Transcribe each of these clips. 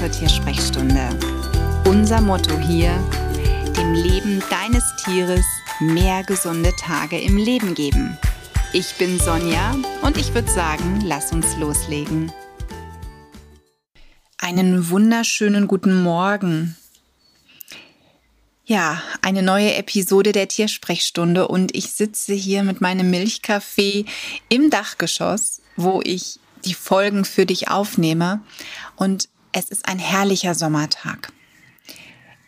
zur Tiersprechstunde. Unser Motto hier, dem Leben deines Tieres mehr gesunde Tage im Leben geben. Ich bin Sonja und ich würde sagen, lass uns loslegen. Einen wunderschönen guten Morgen. Ja, eine neue Episode der Tiersprechstunde und ich sitze hier mit meinem Milchkaffee im Dachgeschoss, wo ich die Folgen für dich aufnehme und es ist ein herrlicher Sommertag.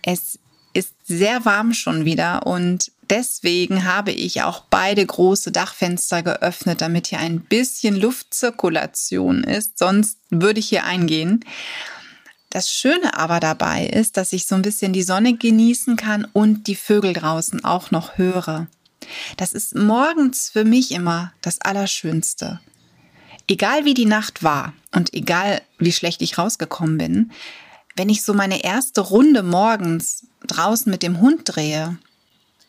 Es ist sehr warm schon wieder und deswegen habe ich auch beide große Dachfenster geöffnet, damit hier ein bisschen Luftzirkulation ist. Sonst würde ich hier eingehen. Das Schöne aber dabei ist, dass ich so ein bisschen die Sonne genießen kann und die Vögel draußen auch noch höre. Das ist morgens für mich immer das Allerschönste. Egal wie die Nacht war und egal wie schlecht ich rausgekommen bin, wenn ich so meine erste Runde morgens draußen mit dem Hund drehe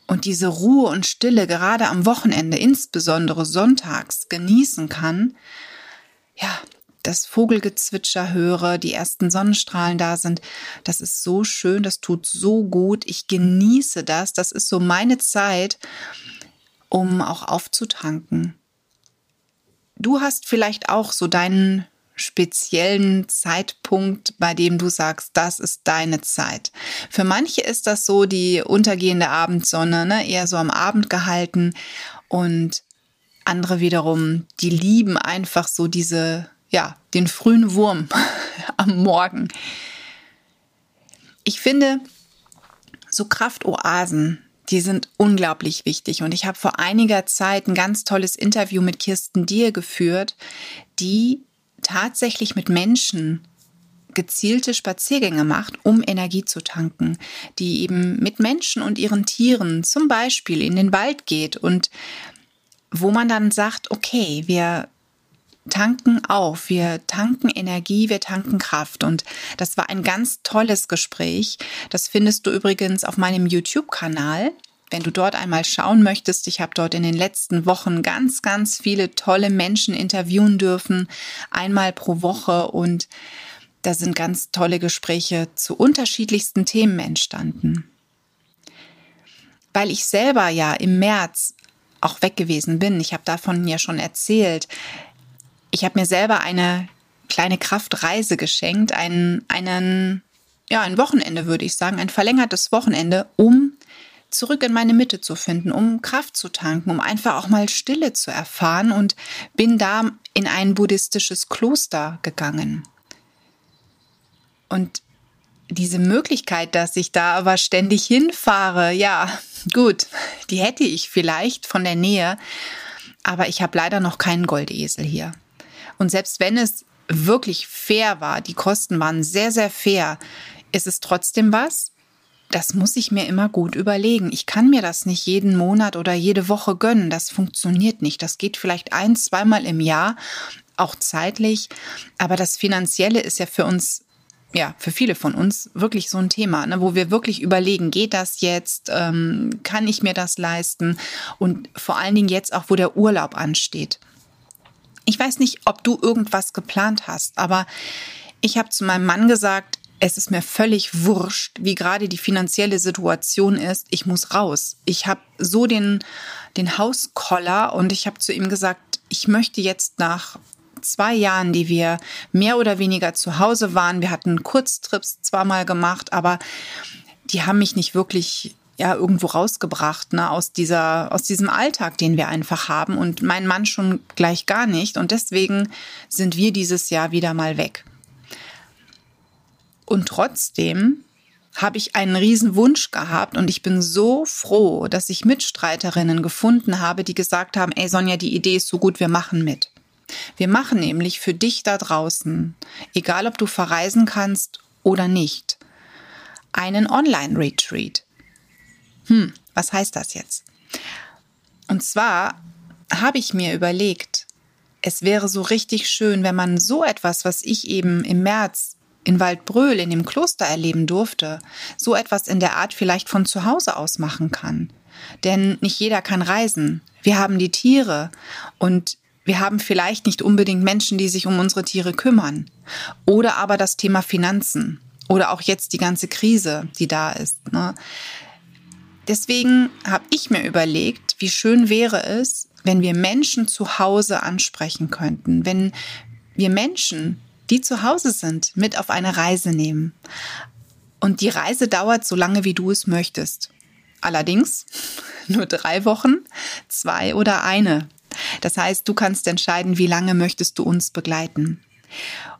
und diese Ruhe und Stille gerade am Wochenende, insbesondere sonntags, genießen kann, ja, das Vogelgezwitscher höre, die ersten Sonnenstrahlen da sind, das ist so schön, das tut so gut, ich genieße das, das ist so meine Zeit, um auch aufzutanken. Du hast vielleicht auch so deinen speziellen Zeitpunkt, bei dem du sagst, das ist deine Zeit. Für manche ist das so die untergehende Abendsonne, ne? eher so am Abend gehalten und andere wiederum, die lieben einfach so diese, ja, den frühen Wurm am Morgen. Ich finde, so Kraftoasen, die sind unglaublich wichtig. Und ich habe vor einiger Zeit ein ganz tolles Interview mit Kirsten Dier geführt, die tatsächlich mit Menschen gezielte Spaziergänge macht, um Energie zu tanken, die eben mit Menschen und ihren Tieren zum Beispiel in den Wald geht und wo man dann sagt, okay, wir tanken auf, wir tanken Energie, wir tanken Kraft. Und das war ein ganz tolles Gespräch. Das findest du übrigens auf meinem YouTube-Kanal. Wenn du dort einmal schauen möchtest, ich habe dort in den letzten Wochen ganz, ganz viele tolle Menschen interviewen dürfen, einmal pro Woche und da sind ganz tolle Gespräche zu unterschiedlichsten Themen entstanden. Weil ich selber ja im März auch weg gewesen bin, ich habe davon ja schon erzählt, ich habe mir selber eine kleine Kraftreise geschenkt, einen, einen, ja, ein Wochenende würde ich sagen, ein verlängertes Wochenende, um zurück in meine Mitte zu finden, um Kraft zu tanken, um einfach auch mal Stille zu erfahren und bin da in ein buddhistisches Kloster gegangen. Und diese Möglichkeit, dass ich da aber ständig hinfahre, ja, gut, die hätte ich vielleicht von der Nähe, aber ich habe leider noch keinen Goldesel hier. Und selbst wenn es wirklich fair war, die Kosten waren sehr, sehr fair, ist es trotzdem was, das muss ich mir immer gut überlegen. Ich kann mir das nicht jeden Monat oder jede Woche gönnen. Das funktioniert nicht. Das geht vielleicht ein, zweimal im Jahr, auch zeitlich. Aber das Finanzielle ist ja für uns ja, für viele von uns wirklich so ein Thema, ne, wo wir wirklich überlegen, geht das jetzt, ähm, kann ich mir das leisten und vor allen Dingen jetzt auch, wo der Urlaub ansteht. Ich weiß nicht, ob du irgendwas geplant hast, aber ich habe zu meinem Mann gesagt, es ist mir völlig wurscht, wie gerade die finanzielle Situation ist. Ich muss raus. Ich habe so den, den Hauskoller und ich habe zu ihm gesagt, ich möchte jetzt nach zwei Jahren, die wir mehr oder weniger zu Hause waren, wir hatten Kurztrips zweimal gemacht, aber die haben mich nicht wirklich ja irgendwo rausgebracht, ne, aus dieser, aus diesem Alltag, den wir einfach haben und mein Mann schon gleich gar nicht und deswegen sind wir dieses Jahr wieder mal weg. Und trotzdem habe ich einen riesen Wunsch gehabt und ich bin so froh, dass ich Mitstreiterinnen gefunden habe, die gesagt haben, ey Sonja, die Idee ist so gut, wir machen mit. Wir machen nämlich für dich da draußen, egal ob du verreisen kannst oder nicht, einen Online-Retreat. Hm, was heißt das jetzt? Und zwar habe ich mir überlegt, es wäre so richtig schön, wenn man so etwas, was ich eben im März in Waldbröl in dem Kloster erleben durfte, so etwas in der Art vielleicht von zu Hause aus machen kann. Denn nicht jeder kann reisen. Wir haben die Tiere und wir haben vielleicht nicht unbedingt Menschen, die sich um unsere Tiere kümmern. Oder aber das Thema Finanzen. Oder auch jetzt die ganze Krise, die da ist. Ne? Deswegen habe ich mir überlegt, wie schön wäre es, wenn wir Menschen zu Hause ansprechen könnten, wenn wir Menschen, die zu Hause sind, mit auf eine Reise nehmen. Und die Reise dauert so lange, wie du es möchtest. Allerdings nur drei Wochen, zwei oder eine. Das heißt, du kannst entscheiden, wie lange möchtest du uns begleiten.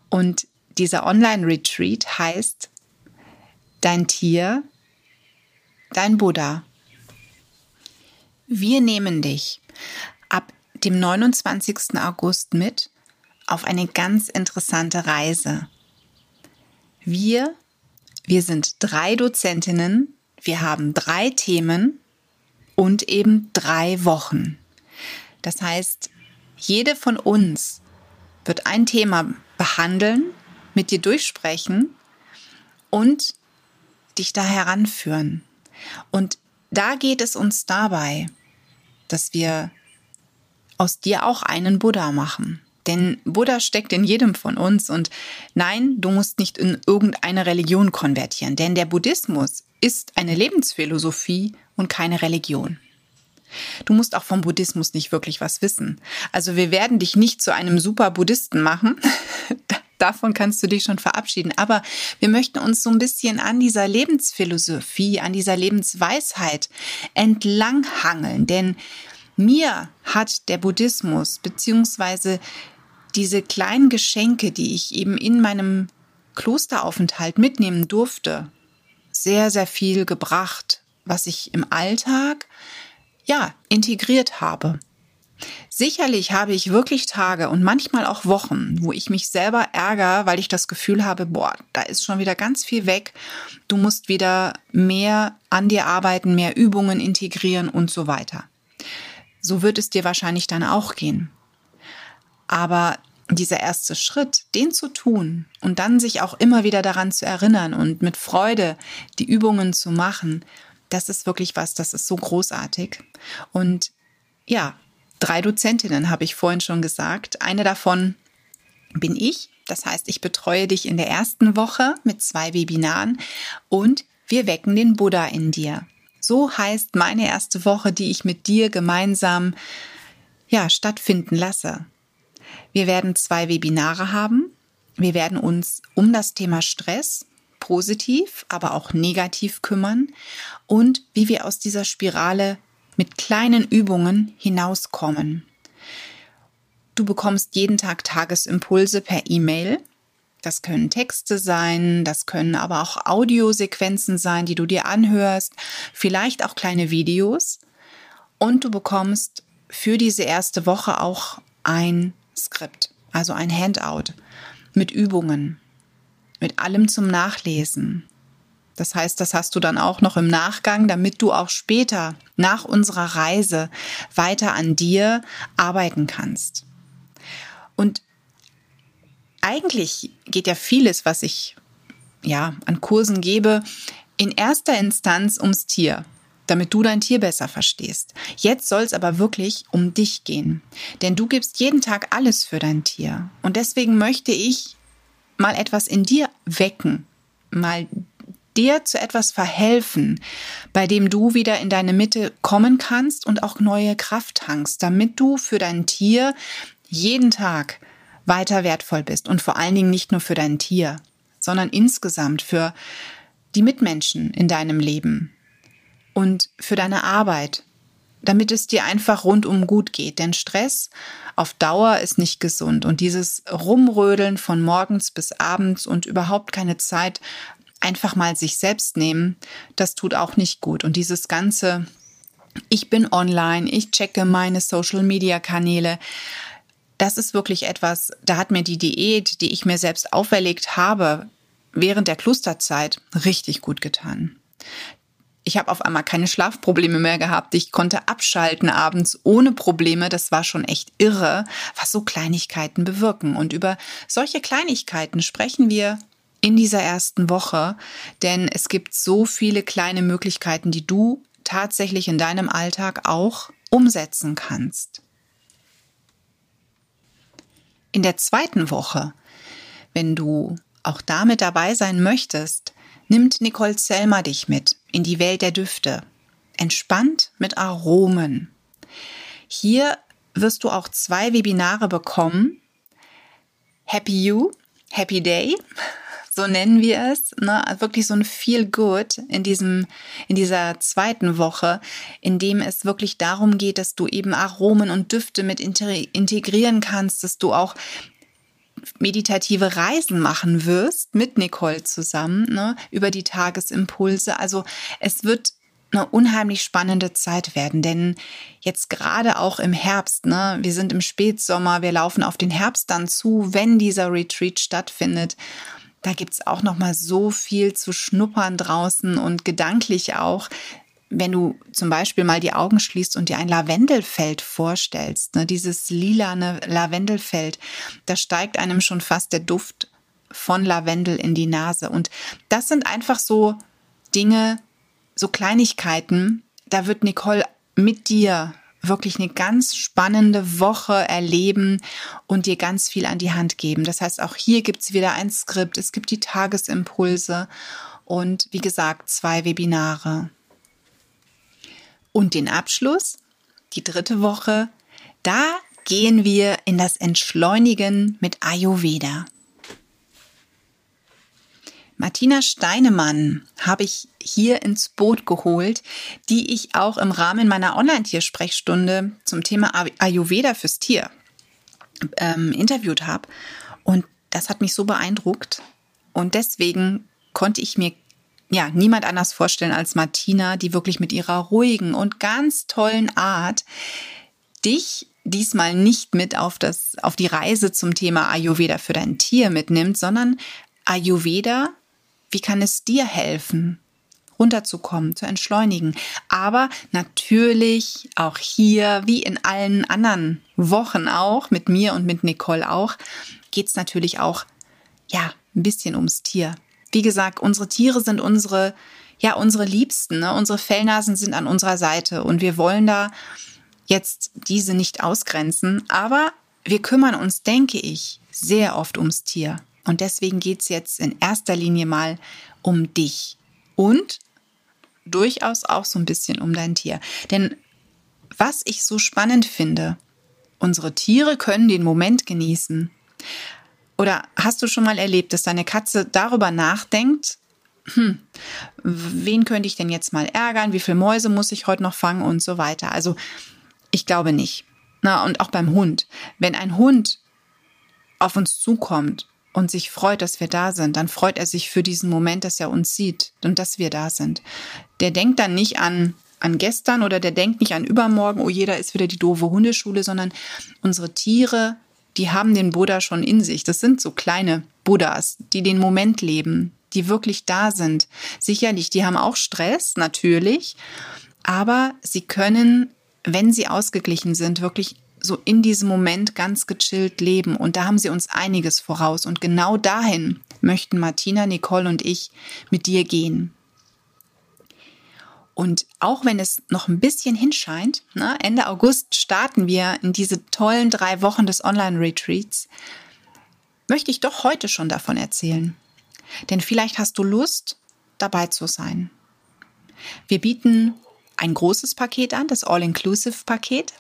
Und dieser Online-Retreat heißt Dein Tier, dein Buddha. Wir nehmen dich ab dem 29. August mit auf eine ganz interessante Reise. Wir, wir sind drei Dozentinnen, wir haben drei Themen und eben drei Wochen. Das heißt, jede von uns wird ein Thema behandeln, mit dir durchsprechen und dich da heranführen. Und da geht es uns dabei, dass wir aus dir auch einen Buddha machen. Denn Buddha steckt in jedem von uns und nein, du musst nicht in irgendeine Religion konvertieren, denn der Buddhismus ist eine Lebensphilosophie und keine Religion. Du musst auch vom Buddhismus nicht wirklich was wissen. Also wir werden dich nicht zu einem super Buddhisten machen. Davon kannst du dich schon verabschieden. Aber wir möchten uns so ein bisschen an dieser Lebensphilosophie, an dieser Lebensweisheit entlanghangeln. Denn mir hat der Buddhismus beziehungsweise diese kleinen Geschenke, die ich eben in meinem Klosteraufenthalt mitnehmen durfte, sehr, sehr viel gebracht, was ich im Alltag ja, integriert habe. Sicherlich habe ich wirklich Tage und manchmal auch Wochen, wo ich mich selber ärgere, weil ich das Gefühl habe, boah, da ist schon wieder ganz viel weg. Du musst wieder mehr an dir arbeiten, mehr Übungen integrieren und so weiter. So wird es dir wahrscheinlich dann auch gehen. Aber dieser erste Schritt, den zu tun und dann sich auch immer wieder daran zu erinnern und mit Freude die Übungen zu machen, das ist wirklich was, das ist so großartig. Und ja, drei Dozentinnen habe ich vorhin schon gesagt. Eine davon bin ich. Das heißt, ich betreue dich in der ersten Woche mit zwei Webinaren und wir wecken den Buddha in dir. So heißt meine erste Woche, die ich mit dir gemeinsam ja, stattfinden lasse. Wir werden zwei Webinare haben. Wir werden uns um das Thema Stress positiv, aber auch negativ kümmern und wie wir aus dieser Spirale mit kleinen Übungen hinauskommen. Du bekommst jeden Tag Tagesimpulse per E-Mail. Das können Texte sein, das können aber auch Audiosequenzen sein, die du dir anhörst, vielleicht auch kleine Videos. Und du bekommst für diese erste Woche auch ein Skript, also ein Handout mit Übungen mit allem zum Nachlesen. Das heißt, das hast du dann auch noch im Nachgang, damit du auch später nach unserer Reise weiter an dir arbeiten kannst. Und eigentlich geht ja vieles, was ich ja an Kursen gebe, in erster Instanz ums Tier, damit du dein Tier besser verstehst. Jetzt soll es aber wirklich um dich gehen, denn du gibst jeden Tag alles für dein Tier. Und deswegen möchte ich mal etwas in dir wecken, mal dir zu etwas verhelfen, bei dem du wieder in deine Mitte kommen kannst und auch neue Kraft tankst, damit du für dein Tier jeden Tag weiter wertvoll bist und vor allen Dingen nicht nur für dein Tier, sondern insgesamt für die Mitmenschen in deinem Leben und für deine Arbeit, damit es dir einfach rundum gut geht. Denn Stress auf Dauer ist nicht gesund. Und dieses Rumrödeln von morgens bis abends und überhaupt keine Zeit einfach mal sich selbst nehmen, das tut auch nicht gut. Und dieses ganze, ich bin online, ich checke meine Social-Media-Kanäle, das ist wirklich etwas, da hat mir die Diät, die ich mir selbst auferlegt habe, während der Klosterzeit richtig gut getan ich habe auf einmal keine Schlafprobleme mehr gehabt. Ich konnte abschalten abends ohne Probleme. Das war schon echt irre, was so Kleinigkeiten bewirken. Und über solche Kleinigkeiten sprechen wir in dieser ersten Woche, denn es gibt so viele kleine Möglichkeiten, die du tatsächlich in deinem Alltag auch umsetzen kannst. in der zweiten Woche, wenn du auch damit dabei sein möchtest, nimmt Nicole Selmer dich mit in die Welt der Düfte. Entspannt mit Aromen. Hier wirst du auch zwei Webinare bekommen. Happy You, Happy Day, so nennen wir es, ne? wirklich so ein Feel Good in diesem, in dieser zweiten Woche, in dem es wirklich darum geht, dass du eben Aromen und Düfte mit integrieren kannst, dass du auch meditative Reisen machen wirst mit Nicole zusammen ne, über die Tagesimpulse. Also es wird eine unheimlich spannende Zeit werden, denn jetzt gerade auch im Herbst, ne, wir sind im Spätsommer, wir laufen auf den Herbst dann zu, wenn dieser Retreat stattfindet. Da gibt's auch noch mal so viel zu schnuppern draußen und gedanklich auch wenn du zum Beispiel mal die Augen schließt und dir ein Lavendelfeld vorstellst, ne, dieses lilane Lavendelfeld, da steigt einem schon fast der Duft von Lavendel in die Nase. Und das sind einfach so Dinge, so Kleinigkeiten. Da wird Nicole mit dir wirklich eine ganz spannende Woche erleben und dir ganz viel an die Hand geben. Das heißt, auch hier gibt's wieder ein Skript, es gibt die Tagesimpulse und wie gesagt, zwei Webinare. Und den Abschluss, die dritte Woche, da gehen wir in das Entschleunigen mit Ayurveda. Martina Steinemann habe ich hier ins Boot geholt, die ich auch im Rahmen meiner Online-Tiersprechstunde zum Thema Ayurveda fürs Tier ähm, interviewt habe. Und das hat mich so beeindruckt. Und deswegen konnte ich mir ja, niemand anders vorstellen als Martina, die wirklich mit ihrer ruhigen und ganz tollen Art dich diesmal nicht mit auf das, auf die Reise zum Thema Ayurveda für dein Tier mitnimmt, sondern Ayurveda, wie kann es dir helfen? Runterzukommen, zu entschleunigen. Aber natürlich auch hier, wie in allen anderen Wochen auch, mit mir und mit Nicole auch, geht es natürlich auch, ja, ein bisschen ums Tier wie gesagt, unsere Tiere sind unsere, ja, unsere Liebsten, ne? unsere Fellnasen sind an unserer Seite und wir wollen da jetzt diese nicht ausgrenzen, aber wir kümmern uns, denke ich, sehr oft ums Tier. Und deswegen geht's jetzt in erster Linie mal um dich und durchaus auch so ein bisschen um dein Tier. Denn was ich so spannend finde, unsere Tiere können den Moment genießen. Oder hast du schon mal erlebt, dass deine Katze darüber nachdenkt, hm, wen könnte ich denn jetzt mal ärgern? Wie viele Mäuse muss ich heute noch fangen und so weiter? Also, ich glaube nicht. Na, und auch beim Hund. Wenn ein Hund auf uns zukommt und sich freut, dass wir da sind, dann freut er sich für diesen Moment, dass er uns sieht und dass wir da sind. Der denkt dann nicht an, an gestern oder der denkt nicht an übermorgen, oh jeder ist wieder die doofe Hundeschule, sondern unsere Tiere die haben den Buddha schon in sich. Das sind so kleine Buddhas, die den Moment leben, die wirklich da sind. Sicherlich, die haben auch Stress, natürlich, aber sie können, wenn sie ausgeglichen sind, wirklich so in diesem Moment ganz gechillt leben. Und da haben sie uns einiges voraus. Und genau dahin möchten Martina, Nicole und ich mit dir gehen. Und auch wenn es noch ein bisschen hinscheint, ne, Ende August starten wir in diese tollen drei Wochen des Online-Retreats, möchte ich doch heute schon davon erzählen. Denn vielleicht hast du Lust, dabei zu sein. Wir bieten ein großes Paket an, das All-Inclusive-Paket.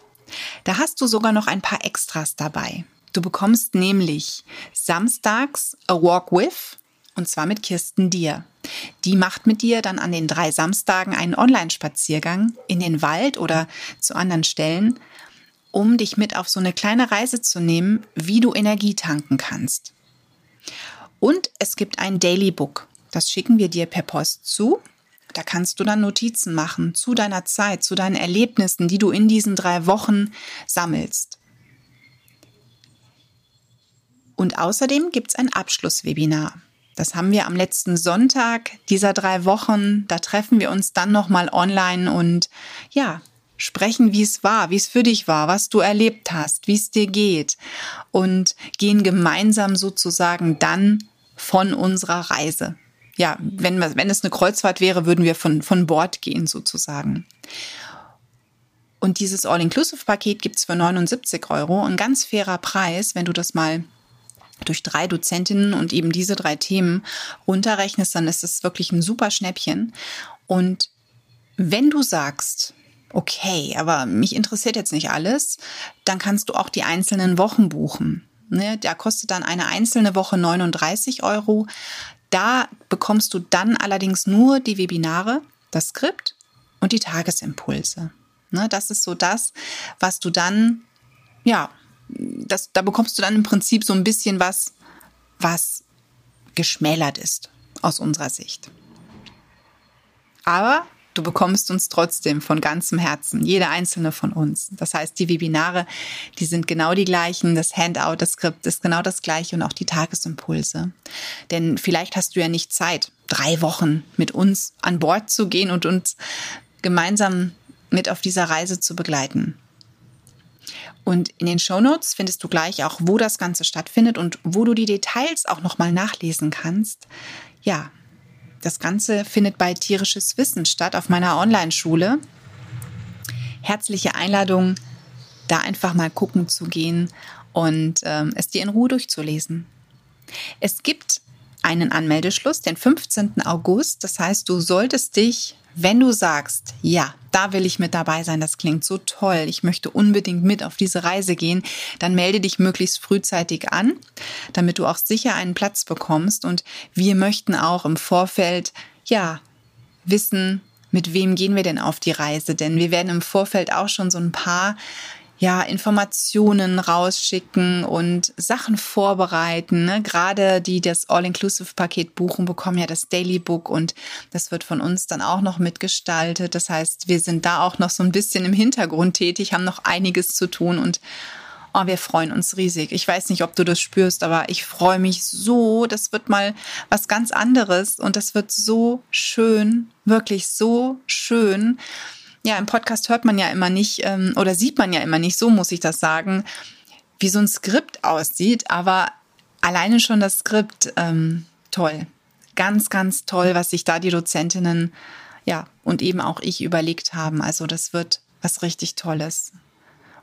Da hast du sogar noch ein paar Extras dabei. Du bekommst nämlich samstags A Walk With, und zwar mit Kirsten Dier. Die macht mit dir dann an den drei Samstagen einen Online-Spaziergang in den Wald oder zu anderen Stellen, um dich mit auf so eine kleine Reise zu nehmen, wie du Energie tanken kannst. Und es gibt ein Daily Book. Das schicken wir dir per Post zu. Da kannst du dann Notizen machen zu deiner Zeit, zu deinen Erlebnissen, die du in diesen drei Wochen sammelst. Und außerdem gibt es ein Abschlusswebinar. Das haben wir am letzten Sonntag dieser drei Wochen. Da treffen wir uns dann nochmal online und ja, sprechen, wie es war, wie es für dich war, was du erlebt hast, wie es dir geht und gehen gemeinsam sozusagen dann von unserer Reise. Ja, wenn, wenn es eine Kreuzfahrt wäre, würden wir von, von Bord gehen sozusagen. Und dieses All-Inclusive-Paket gibt's für 79 Euro. Ein ganz fairer Preis, wenn du das mal durch drei Dozentinnen und eben diese drei Themen runterrechnest, dann ist es wirklich ein super Schnäppchen. Und wenn du sagst, okay, aber mich interessiert jetzt nicht alles, dann kannst du auch die einzelnen Wochen buchen. Ne, da kostet dann eine einzelne Woche 39 Euro. Da bekommst du dann allerdings nur die Webinare, das Skript und die Tagesimpulse. Ne, das ist so das, was du dann, ja, das, da bekommst du dann im Prinzip so ein bisschen was, was geschmälert ist aus unserer Sicht. Aber Du bekommst uns trotzdem von ganzem Herzen, jede einzelne von uns. Das heißt, die Webinare, die sind genau die gleichen, das Handout, das Skript ist genau das gleiche und auch die Tagesimpulse. Denn vielleicht hast du ja nicht Zeit, drei Wochen mit uns an Bord zu gehen und uns gemeinsam mit auf dieser Reise zu begleiten. Und in den Show Notes findest du gleich auch, wo das Ganze stattfindet und wo du die Details auch nochmal nachlesen kannst. Ja, das Ganze findet bei Tierisches Wissen statt auf meiner Online-Schule. Herzliche Einladung, da einfach mal gucken zu gehen und ähm, es dir in Ruhe durchzulesen. Es gibt einen Anmeldeschluss, den 15. August. Das heißt, du solltest dich wenn du sagst, ja, da will ich mit dabei sein, das klingt so toll, ich möchte unbedingt mit auf diese Reise gehen, dann melde dich möglichst frühzeitig an, damit du auch sicher einen Platz bekommst. Und wir möchten auch im Vorfeld, ja, wissen, mit wem gehen wir denn auf die Reise? Denn wir werden im Vorfeld auch schon so ein paar ja, Informationen rausschicken und Sachen vorbereiten. Ne? Gerade die das All-Inclusive-Paket buchen, bekommen ja das Daily Book und das wird von uns dann auch noch mitgestaltet. Das heißt, wir sind da auch noch so ein bisschen im Hintergrund tätig, haben noch einiges zu tun und Oh, wir freuen uns riesig. Ich weiß nicht, ob du das spürst, aber ich freue mich so. Das wird mal was ganz anderes und das wird so schön, wirklich so schön ja, im Podcast hört man ja immer nicht ähm, oder sieht man ja immer nicht, so muss ich das sagen, wie so ein Skript aussieht, aber alleine schon das Skript, ähm, toll. Ganz, ganz toll, was sich da die Dozentinnen, ja, und eben auch ich überlegt haben. Also das wird was richtig Tolles.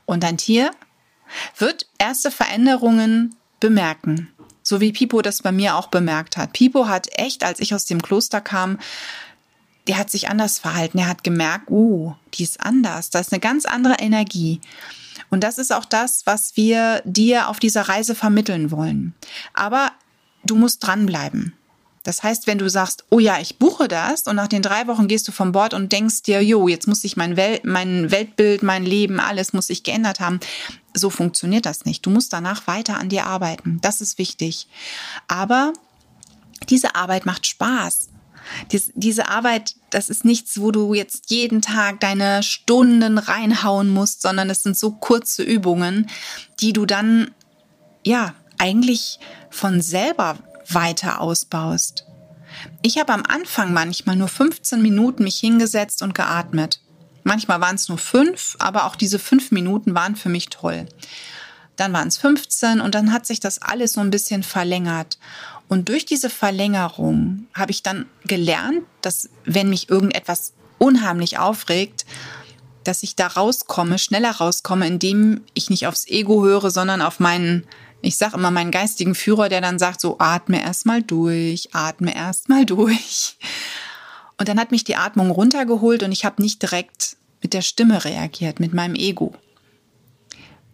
Und ein Tier wird erste Veränderungen bemerken. So wie Pipo das bei mir auch bemerkt hat. Pipo hat echt, als ich aus dem Kloster kam, der hat sich anders verhalten. Er hat gemerkt, oh, die ist anders. Da ist eine ganz andere Energie. Und das ist auch das, was wir dir auf dieser Reise vermitteln wollen. Aber du musst dranbleiben. Das heißt, wenn du sagst, oh ja, ich buche das und nach den drei Wochen gehst du vom Bord und denkst dir, jo, jetzt muss ich mein, Wel mein Weltbild, mein Leben, alles muss sich geändert haben. So funktioniert das nicht. Du musst danach weiter an dir arbeiten. Das ist wichtig. Aber diese Arbeit macht Spaß. Dies, diese Arbeit, das ist nichts, wo du jetzt jeden Tag deine Stunden reinhauen musst, sondern es sind so kurze Übungen, die du dann, ja, eigentlich von selber weiter ausbaust. Ich habe am Anfang manchmal nur 15 Minuten mich hingesetzt und geatmet. Manchmal waren es nur fünf, aber auch diese fünf Minuten waren für mich toll. Dann waren es 15 und dann hat sich das alles so ein bisschen verlängert. Und durch diese Verlängerung habe ich dann gelernt, dass wenn mich irgendetwas unheimlich aufregt, dass ich da rauskomme, schneller rauskomme, indem ich nicht aufs Ego höre, sondern auf meinen, ich sage immer meinen geistigen Führer, der dann sagt, so atme erstmal durch, atme erstmal durch. Und dann hat mich die Atmung runtergeholt und ich habe nicht direkt mit der Stimme reagiert, mit meinem Ego.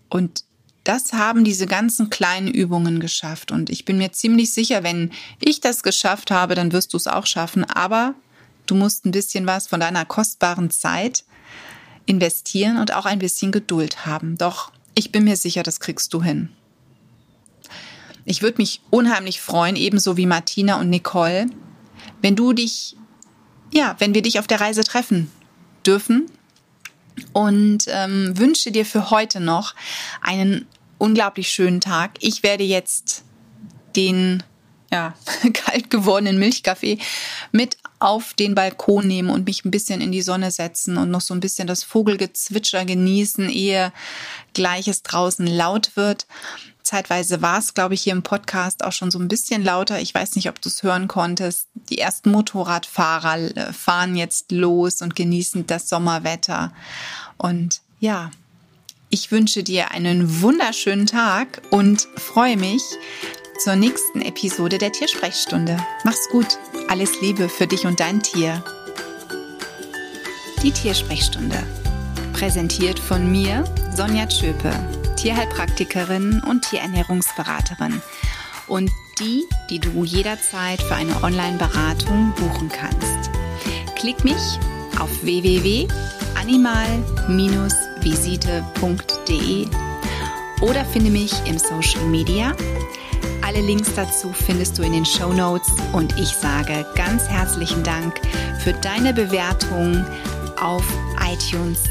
Und das haben diese ganzen kleinen Übungen geschafft. Und ich bin mir ziemlich sicher, wenn ich das geschafft habe, dann wirst du es auch schaffen. Aber du musst ein bisschen was von deiner kostbaren Zeit investieren und auch ein bisschen Geduld haben. Doch ich bin mir sicher, das kriegst du hin. Ich würde mich unheimlich freuen, ebenso wie Martina und Nicole, wenn du dich, ja, wenn wir dich auf der Reise treffen dürfen und ähm, wünsche dir für heute noch einen unglaublich schönen Tag. Ich werde jetzt den ja, kalt gewordenen Milchkaffee mit auf den Balkon nehmen und mich ein bisschen in die Sonne setzen und noch so ein bisschen das Vogelgezwitscher genießen, ehe gleiches draußen laut wird. Zeitweise war es, glaube ich, hier im Podcast auch schon so ein bisschen lauter. Ich weiß nicht, ob du es hören konntest. Die ersten Motorradfahrer äh, fahren jetzt los und genießen das Sommerwetter. Und ja, ich wünsche dir einen wunderschönen Tag und freue mich zur nächsten Episode der Tiersprechstunde. Mach's gut. Alles Liebe für dich und dein Tier. Die Tiersprechstunde. Präsentiert von mir, Sonja Tschöpe, Tierheilpraktikerin und Tierernährungsberaterin. Und die, die du jederzeit für eine Online-Beratung buchen kannst. Klick mich auf www.animal-visite.de oder finde mich im Social Media. Alle Links dazu findest du in den Show Notes und ich sage ganz herzlichen Dank für deine Bewertung auf iTunes